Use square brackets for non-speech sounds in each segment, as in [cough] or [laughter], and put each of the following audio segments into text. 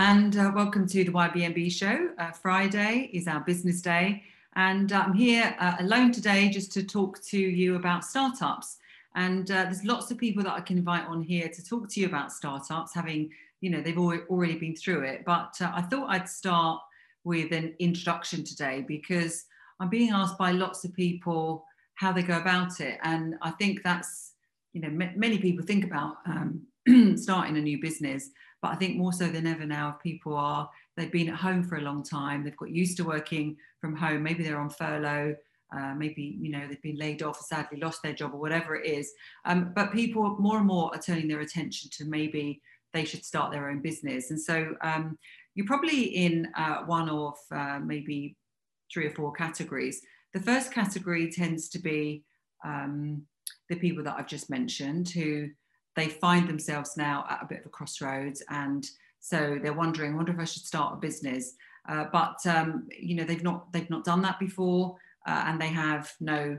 and uh, welcome to the YBMB show. Uh, Friday is our business day, and uh, I'm here uh, alone today just to talk to you about startups. And uh, there's lots of people that I can invite on here to talk to you about startups, having, you know, they've already been through it. But uh, I thought I'd start with an introduction today because I'm being asked by lots of people how they go about it. And I think that's, you know, many people think about um, [clears throat] starting a new business but I think more so than ever now, if people are, they've been at home for a long time, they've got used to working from home, maybe they're on furlough, uh, maybe you know they've been laid off, sadly lost their job, or whatever it is. Um, but people more and more are turning their attention to maybe they should start their own business. And so um, you're probably in uh, one of uh, maybe three or four categories. The first category tends to be um, the people that I've just mentioned who they find themselves now at a bit of a crossroads and so they're wondering, I wonder if I should start a business. Uh, but um, you know, they've not they've not done that before, uh, and they have no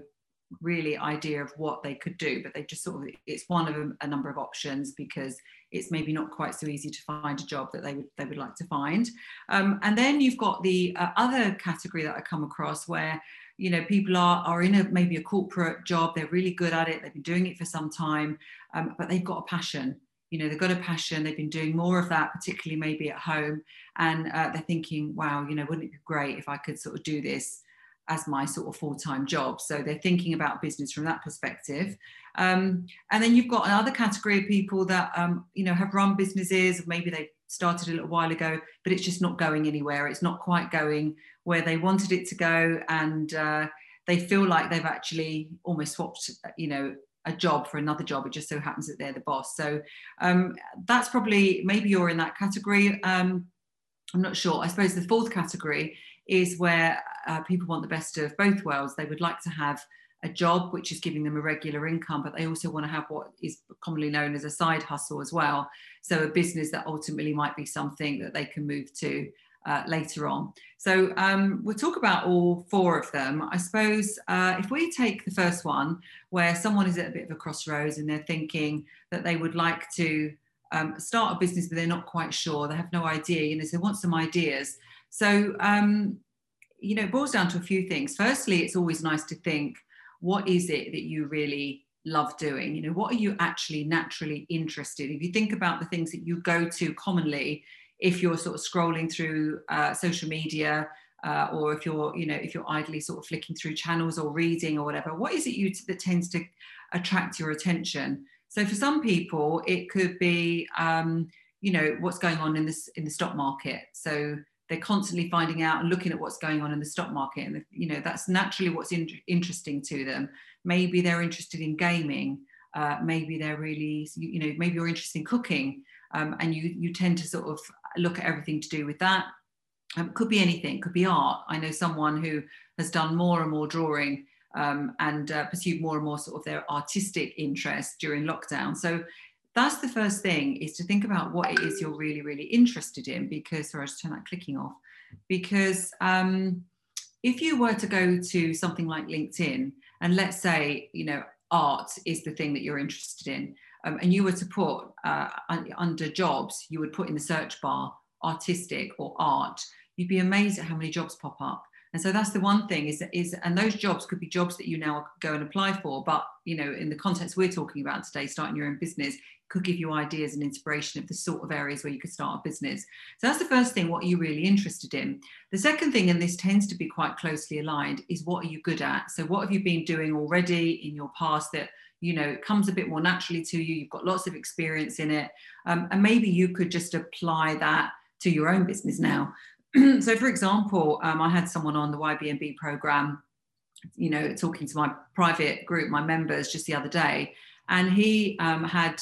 really idea of what they could do. But they just sort of it's one of a, a, number of options because it's maybe not quite so easy to find a job that they would they would like to find. Um, and then you've got the uh, other category that I come across where you know people are are in a maybe a corporate job they're really good at it they've been doing it for some time um, but they've got a passion. You know they've got a passion they've been doing more of that particularly maybe at home and uh, they're thinking wow you know wouldn't it be great if i could sort of do this as my sort of full-time job? So they're thinking about business from that perspective. Um, and then you've got another category of people that um, you know have run businesses maybe they started a little while ago but it's just not going anywhere. It's not quite going where they wanted it to go. And uh, they feel like they've actually almost swapped you know a job for another job. It just so happens that they're the boss. So um, that's probably maybe you're in that category. Um, i'm not sure. I suppose the fourth category is where uh, people want the best of both worlds. They would like to have a job which is giving them a regular income but they also want to have what is commonly known as a side hustle as well so a business that ultimately might be something that they can move to uh, later on. So um, we'll talk about all four of them. I suppose uh, if we take the first one, where someone is at a bit of a crossroads and they're thinking that they would like to um, start a business, but they're not quite sure, they have no idea, you know, so they want some ideas. So, um, you know, it boils down to a few things. Firstly, it's always nice to think, what is it that you really love doing? You know, what are you actually naturally interested? in? If you think about the things that you go to commonly if you're sort of scrolling through uh, social media uh, or if you're you know if you're idly sort of flicking through channels or reading or whatever what is it you t- that tends to attract your attention so for some people it could be um, you know what's going on in this in the stock market so they're constantly finding out and looking at what's going on in the stock market and you know that's naturally what's in- interesting to them maybe they're interested in gaming uh, maybe they're really you know maybe you're interested in cooking um, and you you tend to sort of look at everything to do with that. Um, could be anything, could be art. I know someone who has done more and more drawing um, and uh, pursued more and more sort of their artistic interest during lockdown. So that's the first thing is to think about what it is you're really, really interested in because, sorry, I just turn that clicking off. Because um, if you were to go to something like LinkedIn and let's say, you know, art is the thing that you're interested in, um, and you were to put uh, under jobs, you would put in the search bar artistic or art, you'd be amazed at how many jobs pop up. And so that's the one thing is is and those jobs could be jobs that you now go and apply for, but you know, in the context we're talking about today, starting your own business could give you ideas and inspiration of the sort of areas where you could start a business. So that's the first thing, what are you really interested in? The second thing, and this tends to be quite closely aligned, is what are you good at? So what have you been doing already in your past that you know it comes a bit more naturally to you you've got lots of experience in it um, and maybe you could just apply that to your own business now [clears throat] so for example um, i had someone on the ybmb program you know talking to my private group my members just the other day and he um, had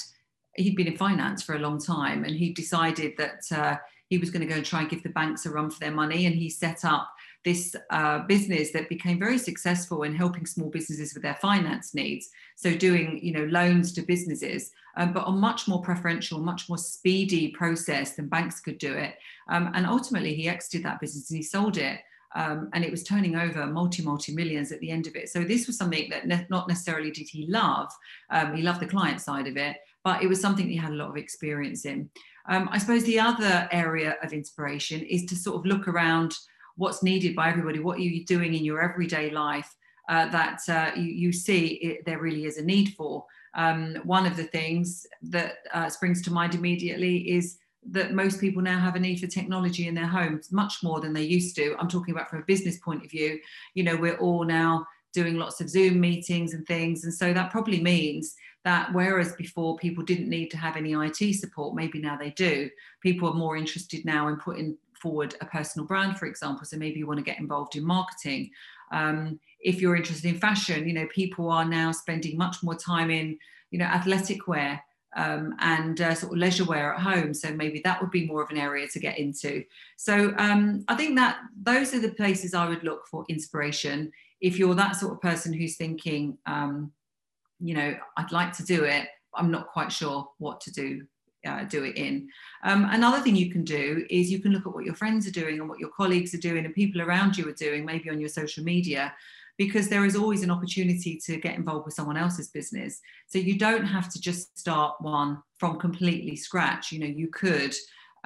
he'd been in finance for a long time and he decided that uh, he was going to go and try and give the banks a run for their money and he set up this uh, business that became very successful in helping small businesses with their finance needs. So doing, you know, loans to businesses, um, but a much more preferential, much more speedy process than banks could do it. Um, and ultimately, he exited that business and he sold it. Um, and it was turning over multi multi millions at the end of it. So this was something that ne- not necessarily did he love. Um, he loved the client side of it, but it was something that he had a lot of experience in. Um, I suppose the other area of inspiration is to sort of look around what's needed by everybody. What are you doing in your everyday life uh, that uh, you, you, see it, there really is a need for? Um, one of the things that uh, springs to mind immediately is that most people now have a need for technology in their homes much more than they used to. I'm talking about from a business point of view. You know, we're all now doing lots of Zoom meetings and things. And so that probably means that whereas before people didn't need to have any IT support, maybe now they do. People are more interested now in putting forward a personal brand, for example. So maybe you want to get involved in marketing. Um, if you're interested in fashion, you know, people are now spending much more time in, you know, athletic wear um, and uh, sort of leisure wear at home. So maybe that would be more of an area to get into. So um, I think that those are the places I would look for inspiration. If you're that sort of person who's thinking, um, you know, I'd like to do it, I'm not quite sure what to do. Uh, do it in. Um, another thing you can do is you can look at what your friends are doing and what your colleagues are doing and people around you are doing, maybe on your social media, because there is always an opportunity to get involved with someone else's business. So you don't have to just start one from completely scratch. You know, you could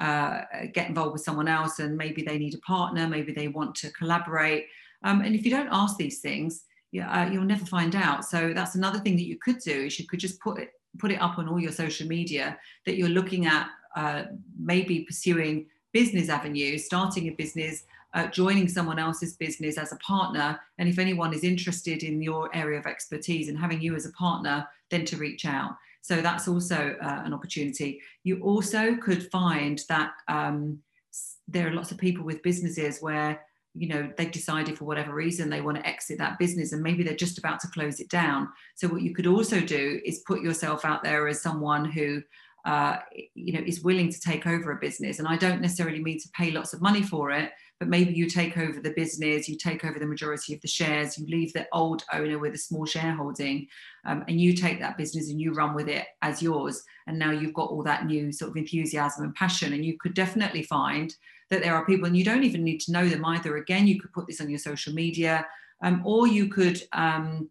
uh, get involved with someone else and maybe they need a partner, maybe they want to collaborate. Um, and if you don't ask these things, yeah, uh, you'll never find out. So that's another thing that you could do is you could just put it put it up on all your social media that you're looking at uh, maybe pursuing business avenues, starting a business, uh, joining someone else's business as a partner. And if anyone is interested in your area of expertise and having you as a partner, then to reach out. So that's also uh, an opportunity. You also could find that um, there are lots of people with businesses where you know they've decided for whatever reason they want to exit that business and maybe they're just about to close it down. So what you could also do is put yourself out there as someone who uh, you know is willing to take over a business. And i don't necessarily mean to pay lots of money for it but maybe you take over the business, you take over the majority of the shares, you leave the old owner with a small shareholding, um, and you take that business and you run with it as yours. And now you've got all that new sort of enthusiasm and passion. And you could definitely find that there are people, and you don't even need to know them either. Again, you could put this on your social media, um, or you could, um,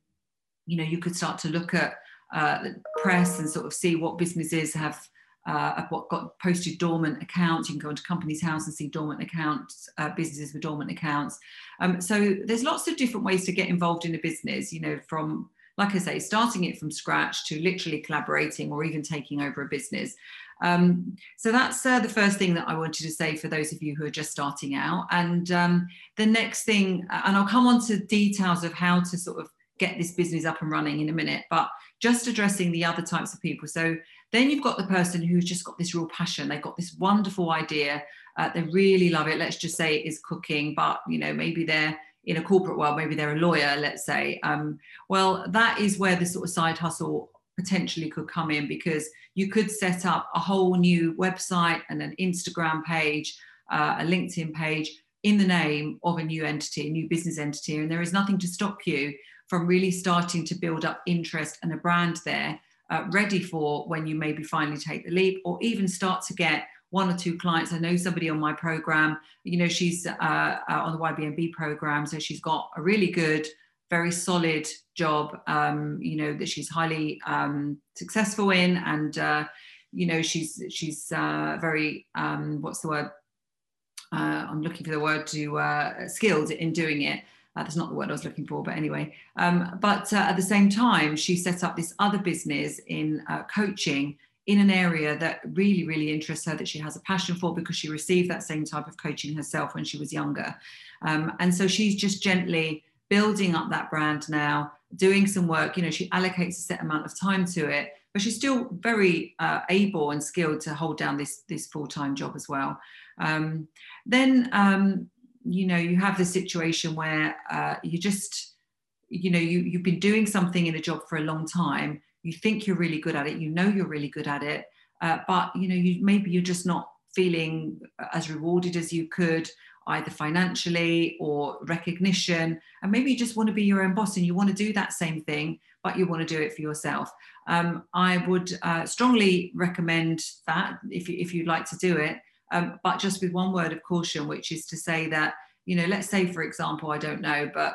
you know, you could start to look at uh, press and sort of see what businesses have uh, what got posted dormant accounts. You can go into Companies House and see dormant accounts, uh, businesses with dormant accounts. Um, so there's lots of different ways to get involved in a business, you know, from, like I say, starting it from scratch to literally collaborating or even taking over a business. Um, so that's uh, the first thing that I wanted to say for those of you who are just starting out. And um, the next thing, and I'll come on to details of how to sort of get this business up and running in a minute, but just addressing the other types of people. So then you've got the person who's just got this real passion. They've got this wonderful idea. Uh, they really love it. Let's just say it is cooking, but you know maybe they're in a corporate world, maybe they're a lawyer. Let's say. Um, well, that is where the sort of side hustle potentially could come in because you could set up a whole new website and an Instagram page, uh, a LinkedIn page in the name of a new entity, a new business entity, and there is nothing to stop you from really starting to build up interest and a brand there uh, ready for when you maybe finally take the leap or even start to get one or two clients. I know somebody on my program, you know, she's uh, uh, on the YBMB program. So she's got a really good, very solid job, um, you know, that she's highly um, successful in. And, uh, you know, she's, she's uh, very, um, what's the word? Uh, I'm looking for the word to skilled in doing it. Uh, that's not the word I was looking for, but anyway. Um, but uh, at the same time, she set up this other business in uh, coaching in an area that really, really interests her, that she has a passion for because she received that same type of coaching herself when she was younger. Um, and so she's just gently building up that brand now, doing some work. You know, she allocates a set amount of time to it, but she's still very uh, able and skilled to hold down this this full time job as well. Um, then um, you know you have the situation where uh, you just you know you you've been doing something in a job for a long time. You think you're really good at it. You know you're really good at it. Uh, but you know you maybe you're just not feeling as rewarded as you could either financially or recognition. And maybe you just want to be your own boss and you want to do that same thing but you want to do it for yourself. Um, i would uh, strongly recommend that if, you, if you'd like to do it um, but just with one word of caution, which is to say that, you know, let's say, for example, I don't know, but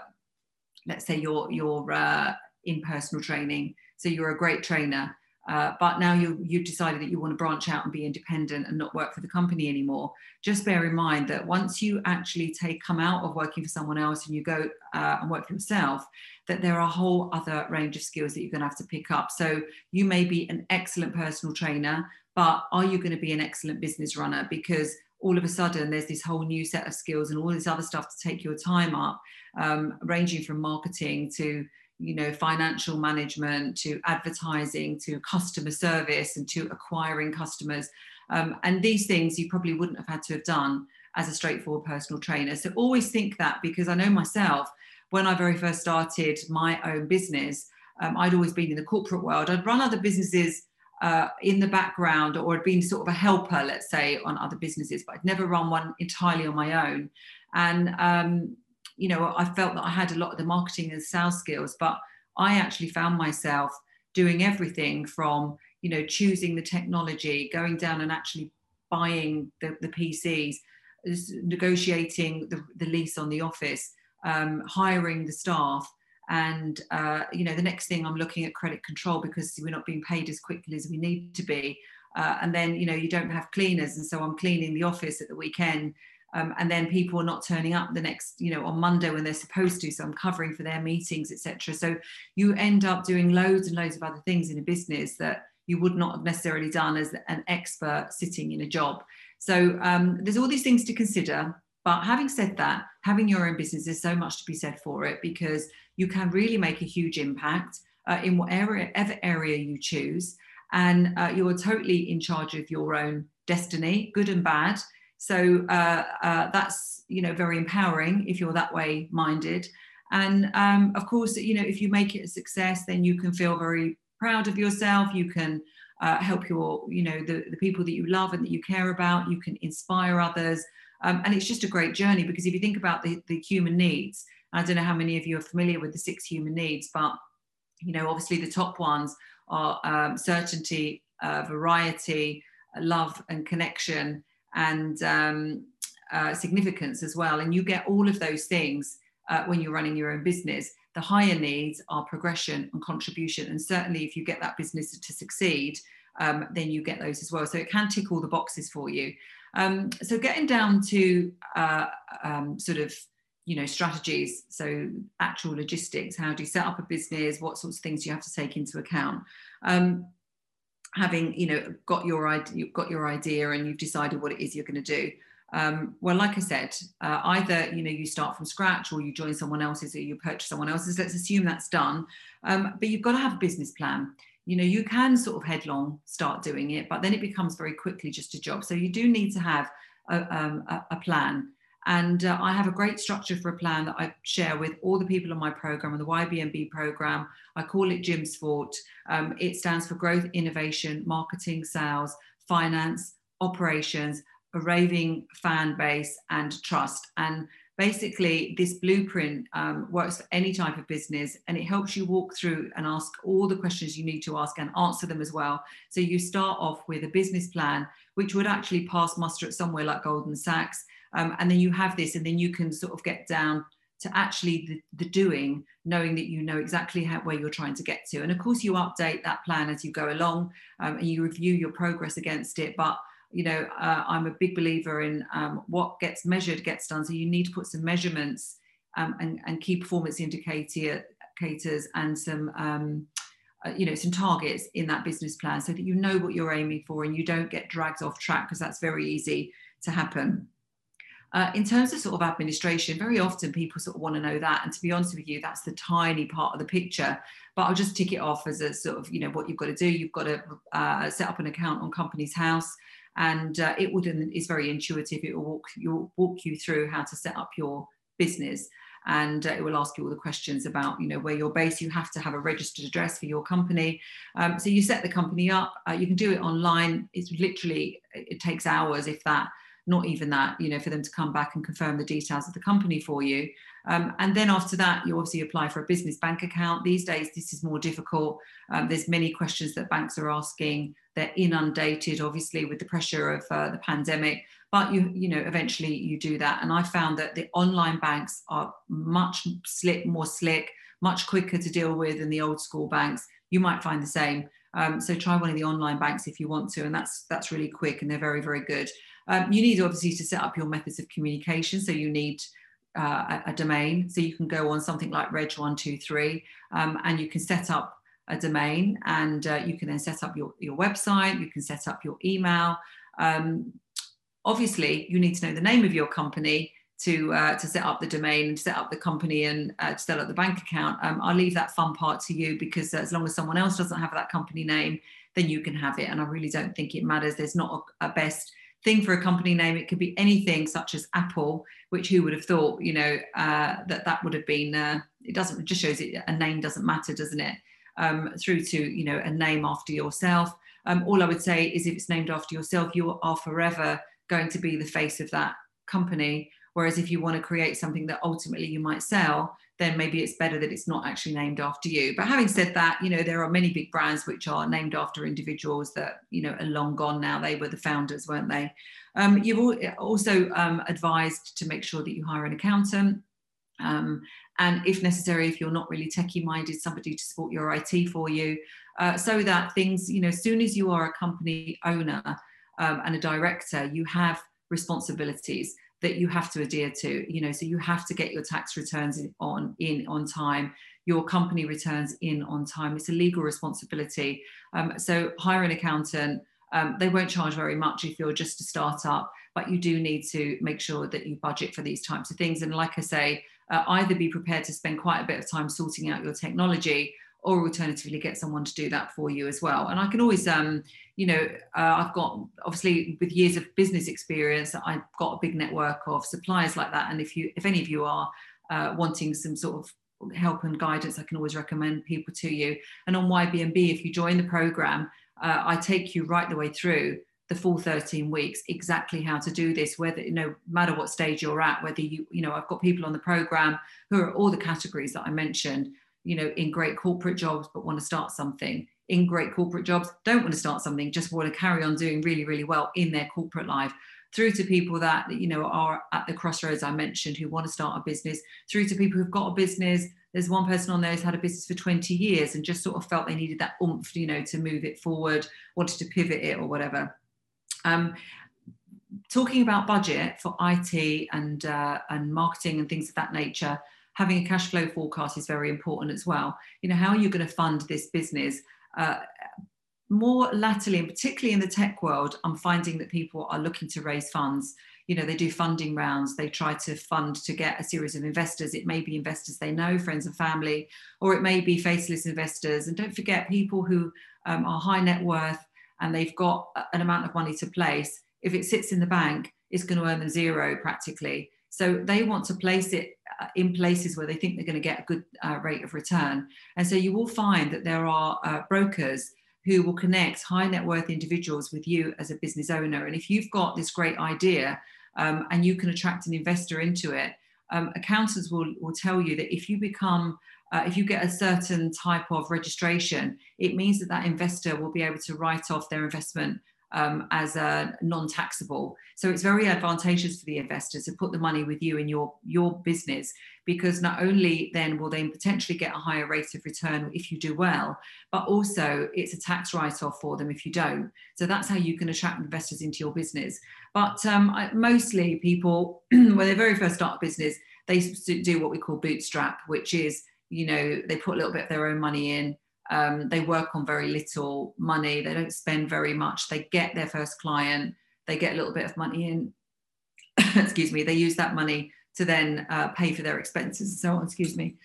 let's say you're, you're uh, in personal training. So you're a great trainer. uh, but now you, you've decided that you want to branch out and be independent and not work for the company anymore. Just bear in mind that once you actually take come out of working for someone else and you go uh, and work for yourself, that there are a whole other range of skills that you're going to have to pick up. So you may be an excellent personal trainer, but are you going to be an excellent business runner? Because all of a sudden there's this whole new set of skills and all this other stuff to take your time up, um, ranging from marketing to you know financial management to advertising to customer service and to acquiring customers. Um, and these things you probably wouldn't have had to have done as a straightforward personal trainer. So always think that because i know myself when i very first started my own business um, i'd always been in the corporate world. I'd run other businesses uh, in the background or had been sort of a helper let's say on other businesses but i'd never run one entirely on my own and um, you know, I felt that I had a lot of the marketing and sales skills, but I actually found myself doing everything from, you know, choosing the technology, going down and actually buying the, the PCs, negotiating the, the lease on the office, um, hiring the staff. And, uh, you know, the next thing I'm looking at credit control because we're not being paid as quickly as we need to be. Uh, and then, you know, you don't have cleaners. And so I'm cleaning the office at the weekend. Um, and then people are not turning up the next you know on monday when they're supposed to. So i'm covering for their meetings etc so you end up doing loads and loads of other things in a business that you would not have necessarily done as an expert sitting in a job. So um, there's all these things to consider. But having said that having your own business is so much to be said for it because you can really make a huge impact uh, in whatever area you choose and uh, you're totally in charge of your own destiny good and bad so uh, uh, that's you know very empowering if you're that way minded. And um, of course, you know if you make it a success, then you can feel very proud of yourself. You can uh, help your you know the, the people that you love and that you care about. You can inspire others. Um, and it's just a great journey because if you think about the, the human needs, I don't know how many of you are familiar with the six human needs, but you know obviously the top ones are um, certainty, uh, variety, love, and connection and um, uh, significance as well. And you get all of those things uh, when you're running your own business. The higher needs are progression and contribution. And certainly, if you get that business to succeed, um, then you get those as well. So it can tick all the boxes for you. Um, so getting down to uh, um, sort of you know strategies. So actual logistics how do you set up a business? What sorts of things do you have to take into account? Um, having you know got your idea you've got your idea and you've decided what it is you're going to do. Um, well like i said uh, either you know you start from scratch or you join someone else's or you purchase someone else's. Let's assume that's done. Um, but you've got to have a business plan. You know you can sort of headlong start doing it but then it becomes very quickly just a job. So you do need to have a, um, a, a plan and uh, I have a great structure for a plan that I share with all the people on my program, on the YBMB program. I call it Jim's Fort. Um, it stands for growth, innovation, marketing, sales, finance, operations, a raving fan base, and trust. And basically, this blueprint um, works for any type of business and it helps you walk through and ask all the questions you need to ask and answer them as well. So you start off with a business plan, which would actually pass muster at somewhere like Goldman Sachs um, and then you have this and then you can sort of get down to actually the, the doing knowing that you know exactly how, where you're trying to get to. And of course you update that plan as you go along um, and you review your progress against it. But you know uh, i'm a big believer in um, what gets measured gets done. So you need to put some measurements um, and, and key performance indicator, indicators and some um, uh, you know some targets in that business plan so that you know what you're aiming for and you don't get dragged off track because that's very easy to happen uh, in terms of sort of administration, very often people sort of want to know that. And to be honest with you, that's the tiny part of the picture. But I'll just tick it off as a sort of, you know, what you've got to do. You've got to uh, set up an account on Companies House. And uh, it would is very intuitive. It will walk you walk you through how to set up your business, and uh, it will ask you all the questions about you know where you're based. You have to have a registered address for your company. Um, so you set the company up. Uh, you can do it online. It's literally it takes hours if that not even that, you know, for them to come back and confirm the details of the company for you. Um, and then after that, you obviously apply for a business bank account. These days, this is more difficult. Um, there's many questions that banks are asking. They're inundated, obviously, with the pressure of uh, the pandemic. But you, you know, eventually you do that. And I found that the online banks are much slick, more slick, much quicker to deal with than the old school banks. You might find the same. Um, so try one of the online banks if you want to, and that's that's really quick and they're very very good. Um, you need obviously to set up your methods of communication. So you need uh, a, domain. So you can go on something like Reg123 um, and you can set up a domain and uh, you can then set up your, your website, you can set up your email. Um, obviously, you need to know the name of your company to uh, to set up the domain and set up the company and uh, to set up the bank account. Um, I'll leave that fun part to you because as long as someone else doesn't have that company name, then you can have it. And I really don't think it matters. There's not a, a best thing for a company name. It could be anything such as Apple, which who would have thought, you know, uh, that that would have been. Uh, it doesn't. It just shows it. A name doesn't matter, doesn't it? Um, through to you know a name after yourself. Um, all I would say is if it's named after yourself, you are forever going to be the face of that company. Whereas if you want to create something that ultimately you might sell, then maybe it's better that it's not actually named after you. But having said that, you know, there are many big brands which are named after individuals that, you know, are long gone now. They were the founders, weren't they? Um, you've also um, advised to make sure that you hire an accountant. Um, and if necessary, if you're not really techie minded, somebody to support your IT for you, uh, so that things, you know, as soon as you are a company owner um, and a director, you have responsibilities that you have to adhere to you know so you have to get your tax returns on in on time. Your company returns in on time. It's a legal responsibility. Um, so hire an accountant. Um, they won't charge very much if you're just a startup but you do need to make sure that you budget for these types of things. And like i say uh, either be prepared to spend quite a bit of time sorting out your technology or alternatively get someone to do that for you as well. And i can always um you know uh, i've got obviously with years of business experience i've got a big network of suppliers like that. And if you if any of you are uh, wanting some sort of help and guidance i can always recommend people to you. And on ybmb if you join the program uh, i take you right the way through the full 13 weeks exactly how to do this whether you know matter what stage you're at whether you you know i've got people on the program who are all the categories that i mentioned you know, in great corporate jobs, but want to start something in great corporate jobs, don't want to start something, just want to carry on doing really, really well in their corporate life, through to people that, you know, are at the crossroads I mentioned who want to start a business, through to people who've got a business. There's one person on there who's had a business for 20 years and just sort of felt they needed that oomph, you know, to move it forward, wanted to pivot it or whatever. Um, talking about budget for IT and uh, and marketing and things of that nature, having a cash flow forecast is very important as well. You know, how are you going to fund this business? Uh, more latterly, and particularly in the tech world, I'm finding that people are looking to raise funds. You know, they do funding rounds, they try to fund to get a series of investors. It may be investors they know, friends and family, or it may be faceless investors. And don't forget, people who um, are high net worth and they've got an amount of money to place, if it sits in the bank, it's going to earn them zero practically. So they want to place it in places where they think they're going to get a good uh, rate of return. And so you will find that there are uh, brokers who will connect high net worth individuals with you as a business owner. And if you've got this great idea um, and you can attract an investor into it, um, accountants will, will tell you that if you become uh, if you get a certain type of registration, it means that that investor will be able to write off their investment um, as a non-taxable. So it's very advantageous for the investors to put the money with you in your your business because not only then will they potentially get a higher rate of return if you do well, but also it's a tax write-off for them if you don't. So that's how you can attract investors into your business. But um, I, mostly people, [clears throat] when they very first start a business, they do what we call bootstrap, which is you know they put a little bit of their own money in um, they work on very little money. They don't spend very much. They get their first client. They get a little bit of money in. [laughs] excuse me. They use that money to then uh, pay for their expenses and so on. Excuse me.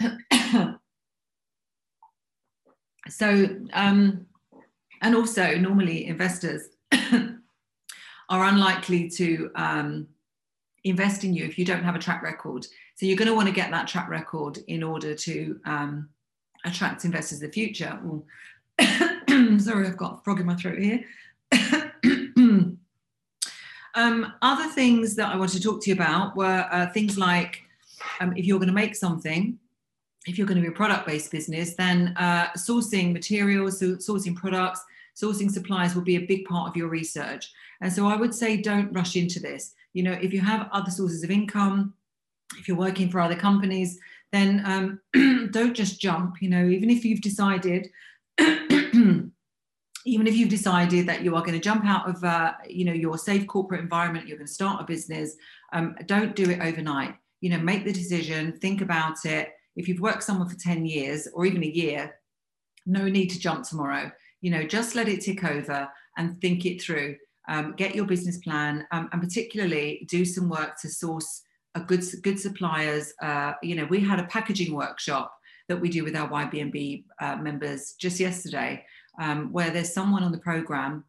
[coughs] so, um, and also normally investors [coughs] are unlikely to um, invest in you if you don't have a track record. So you're going to want to get that track record in order to um, attract investors in the future. [coughs] sorry, I've got a frog in my throat here. [coughs] um, other things that I wanted to talk to you about were uh, things like um, if you're going to make something, if you're going to be a product based business, then uh, sourcing materials, so sourcing products, sourcing supplies will be a big part of your research. And so I would say don't rush into this. You know, if you have other sources of income, if you're working for other companies, then um, [clears throat] don't just jump. You know, even if you've decided, [clears throat] even if you've decided that you are going to jump out of uh, you know your safe corporate environment you're going to start a business um, don't do it overnight. You know make the decision think about it. If you've worked somewhere for 10 years or even a year no need to jump tomorrow. You know just let it tick over and think it through. Um, get your business plan um, and particularly do some work to source a good good suppliers uh, you know we had a packaging workshop that we do with our ybmb uh, members just yesterday um, where there's someone on the program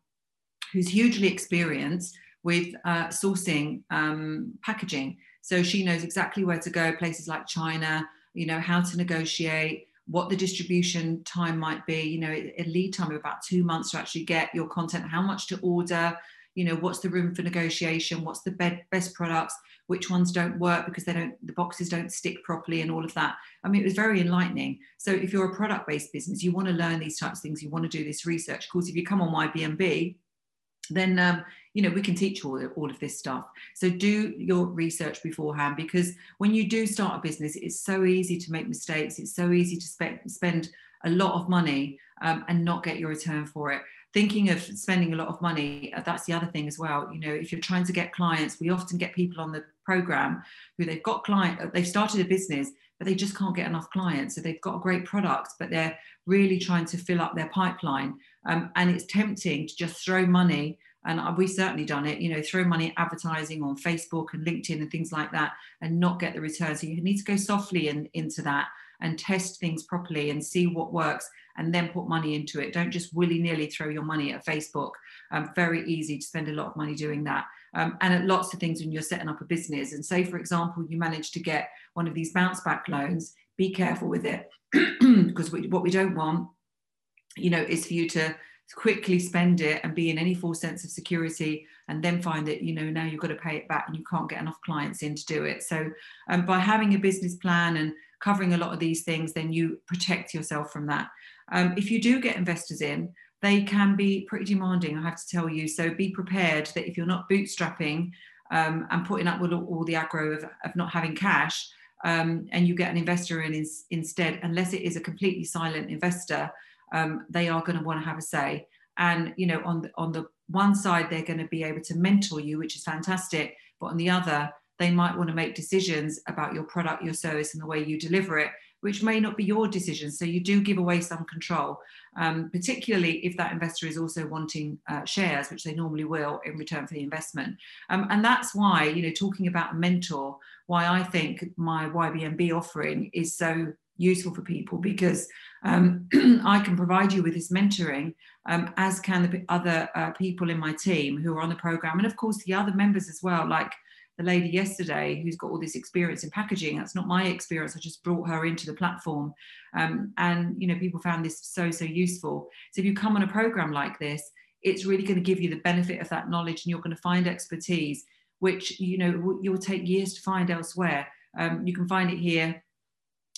who's hugely experienced with uh, sourcing um, packaging. So she knows exactly where to go, places like China, you know, how to negotiate, what the distribution time might be, you know, a lead time of about two months to actually get your content, how much to order, you know, what's the room for negotiation, what's the best products, which ones don't work because they don't the boxes don't stick properly and all of that. I mean it was very enlightening. So if you're a product based business you want to learn these types of things you want to do this research. Of course if you come on ybmb then um, you know we can teach all, all of this stuff. So do your research beforehand because when you do start a business it's so easy to make mistakes. It's so easy to spe- spend a lot of money um, and not get your return for it thinking of spending a lot of money uh, that's the other thing as well. You know if you're trying to get clients we often get people on the program who they've got client uh, they've started a business but they just can't get enough clients. So they've got a great product but they're really trying to fill up their pipeline. Um, and it's tempting to just throw money and we've certainly done it you know throw money advertising on facebook and linkedin and things like that and not get the return. So you need to go softly in, into that and test things properly and see what works and then put money into it. Don't just willy nilly throw your money at Facebook. Um, very easy to spend a lot of money doing that. Um, and at lots of things when you're setting up a business. And say, for example, you manage to get one of these bounce back loans, be careful with it [clears throat] because what we don't want, you know, is for you to quickly spend it and be in any false sense of security and then find that you know now you've got to pay it back and you can't get enough clients in to do it so um, by having a business plan and covering a lot of these things then you protect yourself from that um, if you do get investors in, they can be pretty demanding, I have to tell you. So be prepared that if you're not bootstrapping um, and putting up with all, the aggro of, of, not having cash, um, and you get an investor in instead, unless it is a completely silent investor, um, they are going to want to have a say. And you know, on the, on the one side, they're going to be able to mentor you, which is fantastic. But on the other, they might want to make decisions about your product, your service, and the way you deliver it, which may not be your decision. So you do give away some control, um, particularly if that investor is also wanting uh, shares, which they normally will in return for the investment. Um, and that's why, you know, talking about a mentor, why I think my YBMB offering is so useful for people because um, [clears throat] I can provide you with this mentoring, um, as can the other uh, people in my team who are on the program, and of course the other members as well, like the lady yesterday who's got all this experience in packaging. That's not my experience. I just brought her into the platform. Um, and, you know, people found this so, so useful. So if you come on a program like this, it's really going to give you the benefit of that knowledge and you're going to find expertise, which, you know, you'll take years to find elsewhere. Um, you can find it here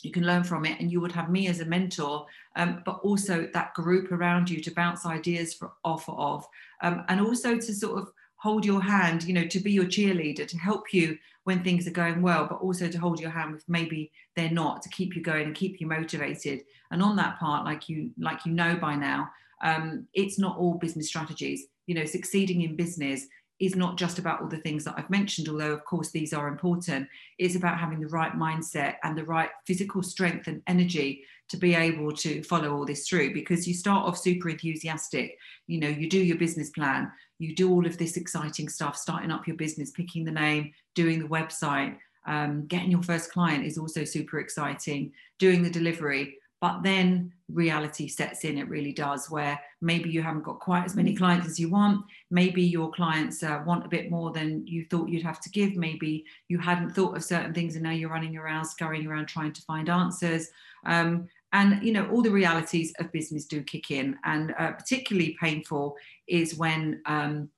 you can learn from it and you would have me as a mentor um, but also that group around you to bounce ideas for, off of um, and also to sort of hold your hand, you know, to be your cheerleader, to help you when things are going well, but also to hold your hand if maybe they're not, to keep you going and keep you motivated. And on that part, like you, like you know by now, um, it's not all business strategies. You know, succeeding in business is not just about all the things that I've mentioned, although of course these are important. It's about having the right mindset and the right physical strength and energy to be able to follow all this through because you start off super enthusiastic. You know, you do your business plan, you do all of this exciting stuff, starting up your business, picking the name, doing the website, um, getting your first client is also super exciting, doing the delivery. But then reality sets in, it really does, where maybe you haven't got quite as many clients as you want. Maybe your clients uh, want a bit more than you thought you'd have to give. Maybe you hadn't thought of certain things and now you're running around, scurrying around trying to find answers. Um, and you know all the realities of business do kick in and uh, particularly painful is when um,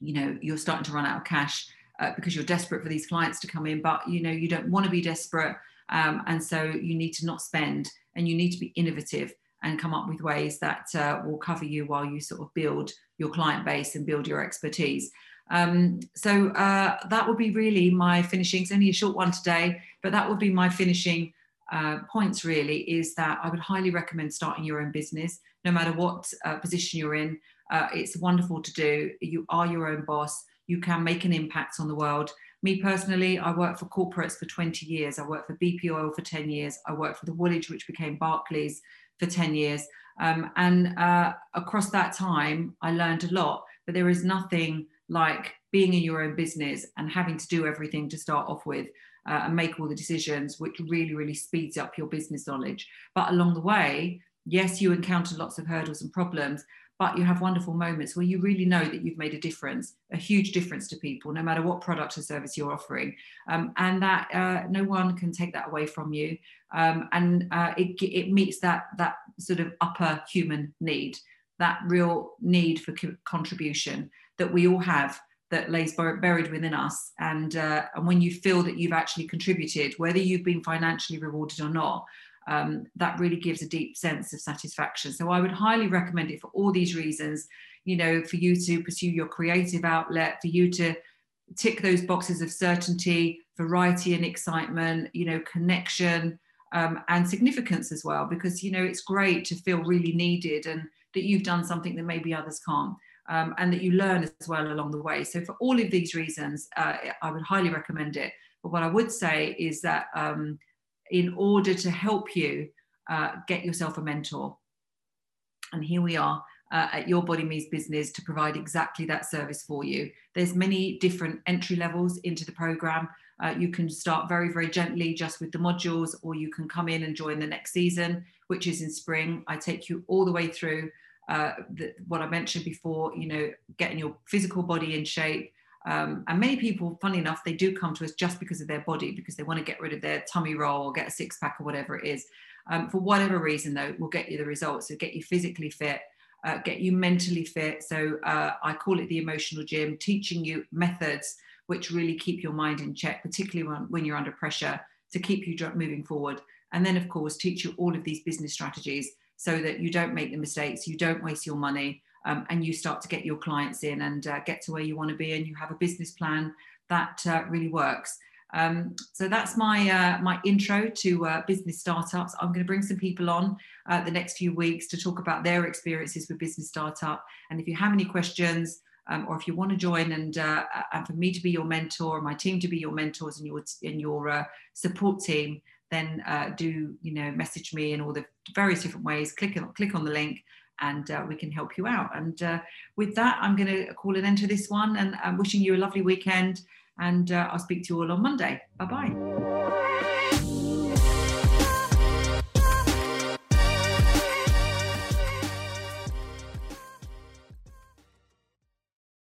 you know you're starting to run out of cash uh, because you're desperate for these clients to come in but you know you don't want to be desperate um, and so you need to not spend and you need to be innovative and come up with ways that uh, will cover you while you sort of build your client base and build your expertise. Um, so uh, that would be really my finishing. It's only a short one today, but that would be my finishing uh, points really is that I would highly recommend starting your own business, no matter what uh, position you're in. Uh, it's wonderful to do. You are your own boss. You can make an impact on the world. Me personally, I worked for corporates for 20 years. I worked for BP Oil for 10 years. I worked for the Woolwich, which became Barclays, for 10 years. Um, and uh, across that time, I learned a lot. But there is nothing like being in your own business and having to do everything to start off with uh, and make all the decisions, which really, really speeds up your business knowledge. But along the way, yes, you encounter lots of hurdles and problems, but you have wonderful moments where you really know that you've made a difference, a huge difference to people, no matter what product or service you're offering. Um, and that uh, no one can take that away from you. Um, and uh, it, it meets that, that sort of upper human need, that real need for co- contribution that we all have that lays buried within us. And, uh, and when you feel that you've actually contributed, whether you've been financially rewarded or not, um, that really gives a deep sense of satisfaction. So I would highly recommend it for all these reasons, you know, for you to pursue your creative outlet, for you to tick those boxes of certainty, variety and excitement, you know, connection um, and significance as well, because, you know, it's great to feel really needed and that you've done something that maybe others can't. Um, and that you learn as well along the way. So, for all of these reasons, uh, I would highly recommend it. But what I would say is that um, in order to help you uh, get yourself a mentor. And here we are uh, at Your Body Means Business to provide exactly that service for you. There's many different entry levels into the program. Uh, you can start very, very gently just with the modules, or you can come in and join the next season, which is in spring. I take you all the way through uh, the, what I mentioned before, you know, getting your physical body in shape, um, and many people, funny enough, they do come to us just because of their body, because they want to get rid of their tummy roll or get a six pack or whatever it is. Um, for whatever reason, though, we'll get you the results. So get you physically fit, uh, get you mentally fit. So uh, I call it the emotional gym, teaching you methods which really keep your mind in check, particularly when, when you're under pressure, to keep you moving forward. And then, of course, teach you all of these business strategies so that you don't make the mistakes, you don't waste your money, um, and you start to get your clients in and uh, get to where you want to be and you have a business plan that uh, really works. Um, so that's my uh, my intro to uh, business startups. I'm going to bring some people on uh, the next few weeks to talk about their experiences with business startup. And if you have any questions, um, or if you want to join and uh, and for me to be your mentor, my team to be your mentors and your in your uh, support team, then uh, do you know message me in all the various different ways. Click on click on the link, and uh, we can help you out. And uh, with that, I'm going to call an end to this one and I'm wishing you a lovely weekend. And uh, I'll speak to you all on Monday. Bye bye.